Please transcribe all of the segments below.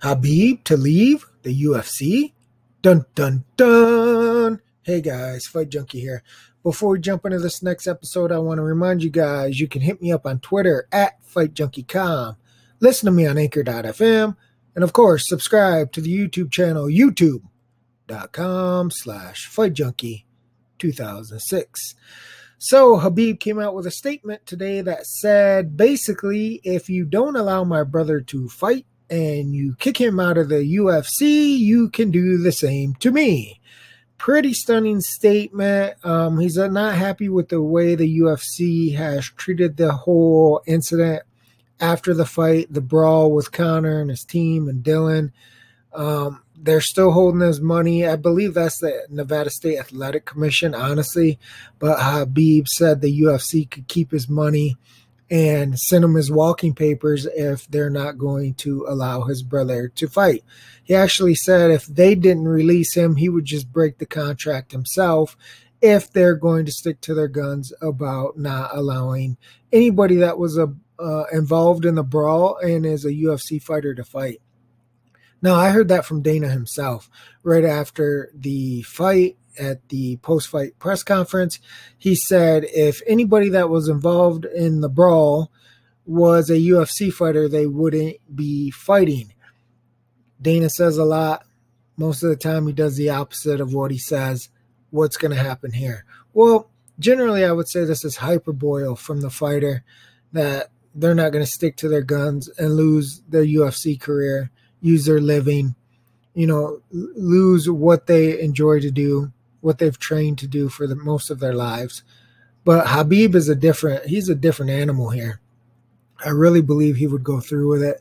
Khabib to leave the UFC? Dun dun dun. Hey guys, Fight Junkie here. Before we jump into this next episode, I want to remind you guys you can hit me up on Twitter at FightJunkieCom. Listen to me on Anchor.fm. And of course, subscribe to the YouTube channel, youtube.com slash FightJunkie 2006. So Khabib came out with a statement today that said basically, if you don't allow my brother to fight, and you kick him out of the UFC, you can do the same to me. Pretty stunning statement. Um, he's not happy with the way the UFC has treated the whole incident after the fight, the brawl with Conor and his team and Dillon. Um, they're still holding his money. I believe that's the Nevada State Athletic Commission, honestly. But Khabib said the UFC could keep his money and send him his walking papers if they're not going to allow his brother to fight. He actually said if they didn't release him, he would just break the contract himself if they're going to stick to their guns about not allowing anybody that was a, uh, involved in the brawl and is a UFC fighter to fight. Now, I heard that from Dana himself right after the fight at the post fight press conference. He said if anybody that was involved in the brawl was a UFC fighter, they wouldn't be fighting. Dana says a lot. Most of the time, he does the opposite of what he says. What's going to happen here? Well, generally, I would say this is hyperbole from the fighter that they're not going to stick to their guns and lose their UFC career, use their living, you know, lose what they enjoy to do what they've trained to do for the most of their lives. But Khabib is a different he's a different animal here. I really believe he would go through with it.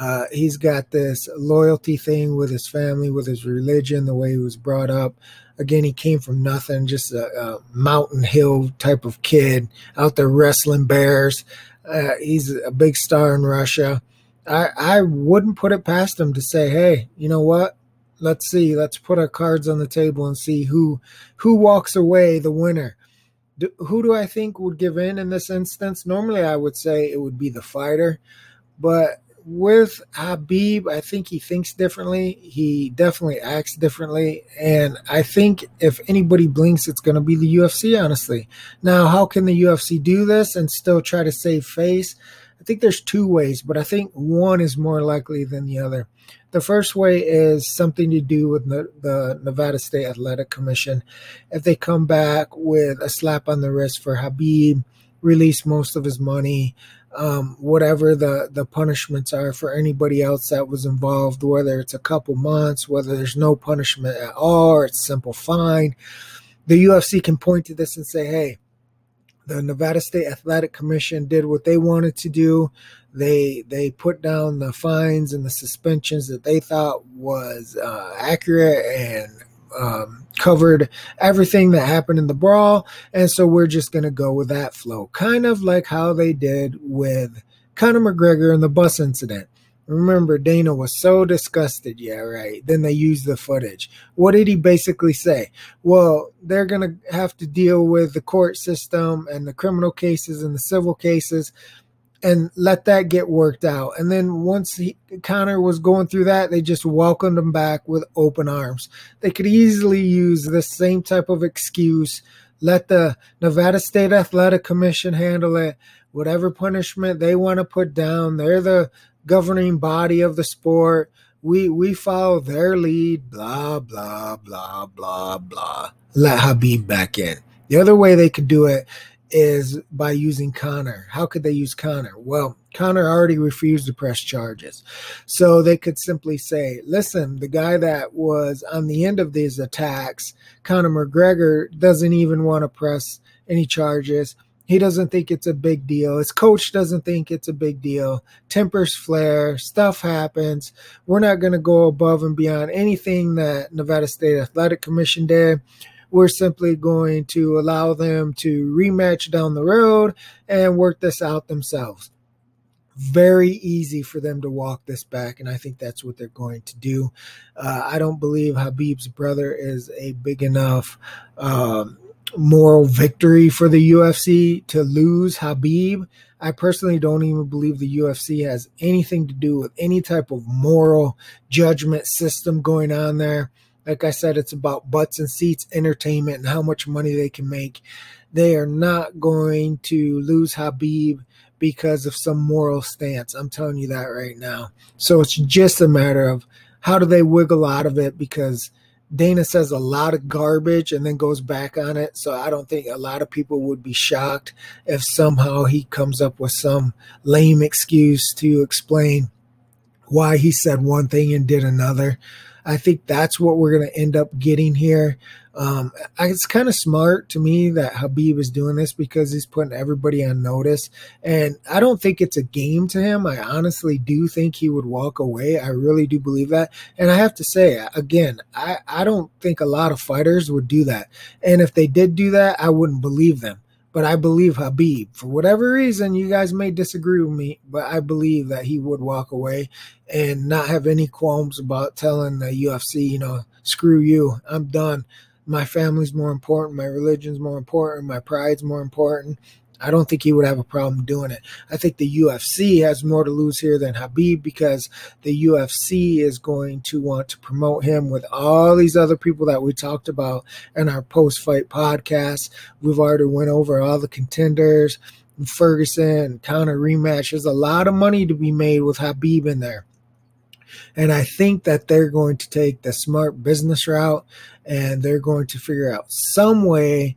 Uh, he's got this loyalty thing with his family, with his religion, the way he was brought up. Again, he came from nothing, just a, a mountain hill type of kid out there wrestling bears. Uh, he's a big star in Russia. I, I wouldn't put it past him to say, hey, you know what? Let's see let's put our cards on the table and see who who walks away the winner do, who do i think would give in in this instance normally i would say it would be the fighter but with Khabib, I think he thinks differently. He definitely acts differently. And I think if anybody blinks, it's going to be the UFC, honestly. Now, how can the UFC do this and still try to save face? I think there's two ways, but I think one is more likely than the other. The first way is something to do with the, the Nevada State Athletic Commission. If they come back with a slap on the wrist for Khabib, release most of his money, um, whatever the, the punishments are for anybody else that was involved, whether it's a couple months, whether there's no punishment at all, or it's simple fine. The UFC can point to this and say, hey, the Nevada State Athletic Commission did what they wanted to do. They they put down the fines and the suspensions that they thought was uh, accurate and um, covered everything that happened in the brawl, and so we're just gonna go with that flow, kind of like how they did with Conor McGregor and the bus incident. Remember, Dana was so disgusted. Yeah, right. Then they used the footage. What did he basically say? Well, they're going to have to deal with the court system and the criminal cases and the civil cases and let that get worked out. And then once he, Conor was going through that, they just welcomed him back with open arms. They could easily use the same type of excuse. Let the Nevada State Athletic Commission handle it. Whatever punishment they want to put down, they're the governing body of the sport. We we follow their lead, blah, blah, blah, blah, blah. Let Khabib back in. The other way they could do it is by using Conor. How could they use Conor? Well, Conor already refused to press charges. So they could simply say, listen, the guy that was on the end of these attacks, Conor McGregor, doesn't even want to press any charges. He doesn't think it's a big deal. His coach doesn't think it's a big deal. Tempers flare, stuff happens. We're not going to go above and beyond anything that Nevada State Athletic Commission did. We're simply going to allow them to rematch down the road and work this out themselves. Very easy for them to walk this back, and I think that's what they're going to do. Uh, I don't believe Khabib's brother is a big enough. Um, moral victory for the UFC to lose Khabib. I personally don't even believe the UFC has anything to do with any type of moral judgment system going on there. Like I said, it's about butts and seats entertainment and how much money they can make. They are not going to lose Khabib because of some moral stance. I'm telling you that right now. So it's just a matter of how do they wiggle out of it because – Dana says a lot of garbage and then goes back on it. So I don't think a lot of people would be shocked if somehow he comes up with some lame excuse to explain why he said one thing and did another. I think that's what we're going to end up getting here. Um, it's kind of smart to me that Khabib is doing this because he's putting everybody on notice. And I don't think it's a game to him. I honestly do think he would walk away. I really do believe that. And I have to say, again, I, I don't think a lot of fighters would do that. And if they did do that, I wouldn't believe them but I believe Khabib. For whatever reason, you guys may disagree with me, but I believe that he would walk away and not have any qualms about telling the UFC, you know, screw you, I'm done. My family's more important, my religion's more important, my pride's more important, I don't think he would have a problem doing it. I think the UFC has more to lose here than Khabib because the UFC is going to want to promote him with all these other people that we talked about in our post-fight podcast. We've already went over all the contenders, Ferguson, Conor rematch. There's a lot of money to be made with Khabib in there. And I think that they're going to take the smart business route and they're going to figure out some way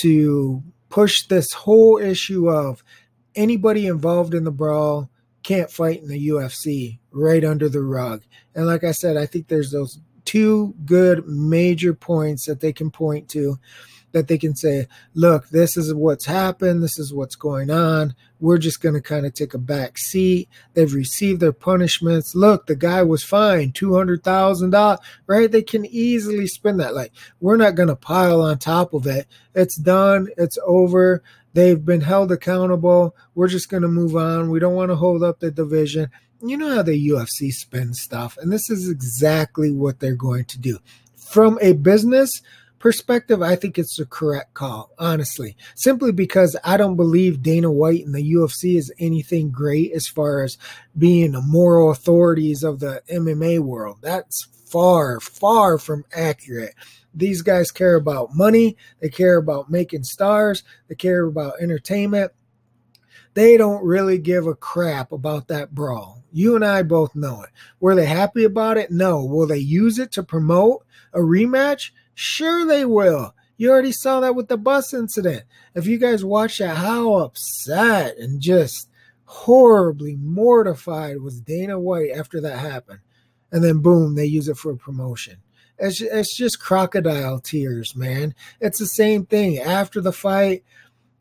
to push this whole issue of anybody involved in the brawl can't fight in the UFC right under the rug. And like I said, I think there's those two good major points that they can point to that they can say, look, this is what's happened, this is what's going on. We're just going to kind of take a back seat. They've received their punishments. Look, the guy was fined $200,000, right? They can easily spend that. Like, we're not going to pile on top of it. It's done, it's over. They've been held accountable. We're just going to move on. We don't want to hold up the division. You know how the UFC spends stuff, and this is exactly what they're going to do. From a business perspective, I think it's the correct call, honestly. Simply because I don't believe Dana White and the UFC is anything great as far as being the moral authorities of the MMA world. That's far, far from accurate. These guys care about money, they care about making stars, they care about entertainment. They don't really give a crap about that brawl. You and I both know it. Were they happy about it? No. Will they use it to promote a rematch? Sure, they will. You already saw that with the bus incident. If you guys watch that, how upset and just horribly mortified was Dana White after that happened. And then boom, they use it for promotion. It's, it's just crocodile tears, man. It's the same thing. After the fight,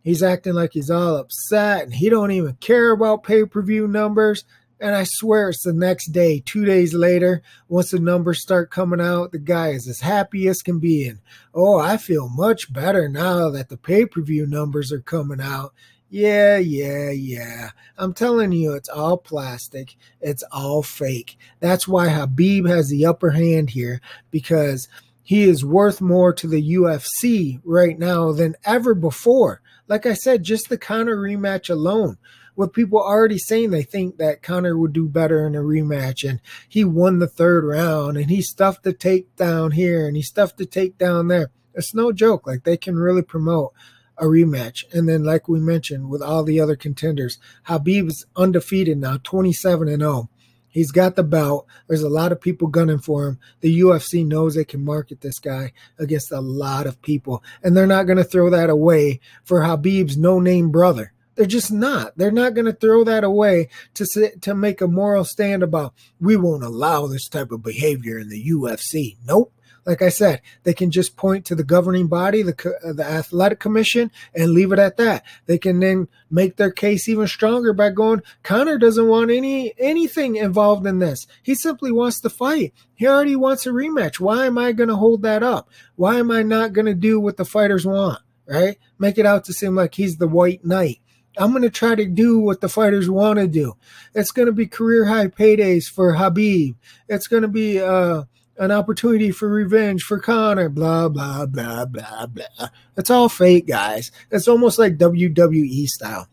he's acting like he's all upset and he don't even care about pay-per-view numbers. And I swear it's the next day, two days later, once the numbers start coming out, the guy is as happy as can be. And oh, I feel much better now that the pay per view numbers are coming out. Yeah, yeah, yeah. I'm telling you, it's all plastic. It's all fake. That's why Khabib has the upper hand here because he is worth more to the UFC right now than ever before. Like I said, just the Conor rematch alone with people already saying they think that Conor would do better in a rematch and he won the third round and he stuffed the takedown here and he stuffed the takedown there. It's no joke. Like they can really promote a rematch. And then, like we mentioned, with all the other contenders, Khabib's undefeated now, 27 and 0. He's got the belt. There's a lot of people gunning for him. The UFC knows they can market this guy against a lot of people, and they're not going to throw that away for Khabib's no name brother. They're just not. They're not going to throw that away to sit, to make a moral stand about we won't allow this type of behavior in the UFC. Nope. Like I said, they can just point to the governing body, the uh, the athletic commission, and leave it at that. They can then make their case even stronger by going, Conor doesn't want any anything involved in this. He simply wants to fight. He already wants a rematch. Why am I going to hold that up? Why am I not going to do what the fighters want? Right? Make it out to seem like he's the white knight. I'm going to try to do what the fighters want to do. It's going to be career high paydays for Khabib. It's going to be uh, an opportunity for revenge for Conor, blah, blah, blah, blah, blah. It's all fake, guys. It's almost like WWE style.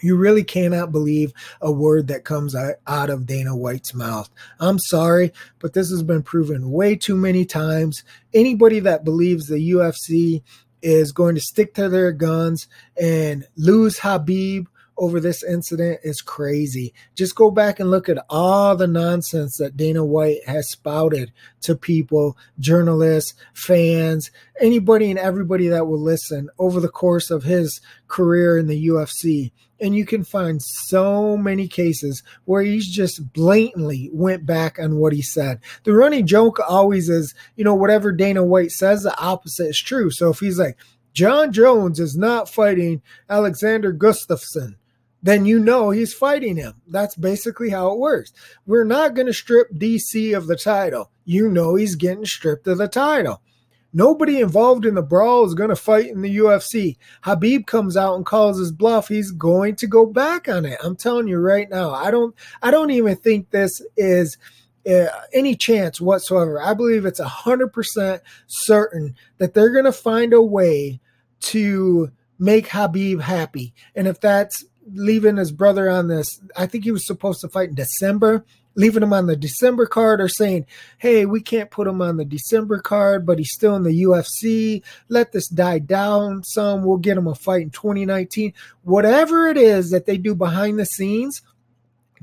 You really cannot believe a word that comes out of Dana White's mouth. I'm sorry, but this has been proven way too many times. Anybody that believes the UFC is going to stick to their guns and lose Khabib over this incident is crazy. Just go back and look at all the nonsense that Dana White has spouted to people, journalists, fans, anybody and everybody that will listen over the course of his career in the UFC. And you can find so many cases where he's just blatantly went back on what he said. The running joke always is, you know, whatever Dana White says, the opposite is true. So if he's like, Jon Jones is not fighting Alexander Gustafsson, then you know he's fighting him. That's basically how it works. We're not going to strip DC of the title. You know he's getting stripped of the title. Nobody involved in the brawl is going to fight in the UFC. Khabib comes out and calls his bluff. He's going to go back on it. I'm telling you right now. I don't. I don't even think this is uh, any chance whatsoever. I believe it's hundred percent certain that they're going to find a way to make Khabib happy. And if that's leaving his brother on this. I think he was supposed to fight in December, leaving him on the December card or saying, hey, we can't put him on the December card, but he's still in the UFC. Let this die down some. We'll get him a fight in 2019. Whatever it is that they do behind the scenes,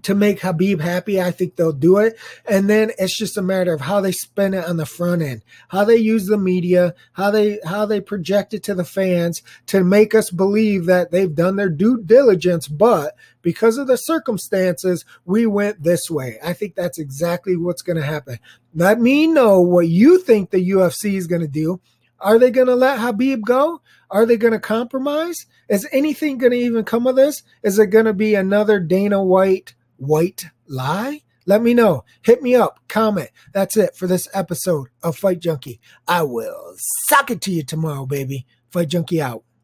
to make Khabib happy, I think they'll do it. And then it's just a matter of how they spend it on the front end, how they use the media, how they how they project it to the fans to make us believe that they've done their due diligence, but because of the circumstances, we went this way. I think that's exactly what's going to happen. Let me know what you think the UFC is going to do. Are they going to let Khabib go? Are they going to compromise? Is anything going to even come of this? Is it going to be another Dana White white lie? Let me know. Hit me up. Comment. That's it for this episode of Fight Junkie. I will sock it to you tomorrow, baby. Fight Junkie out.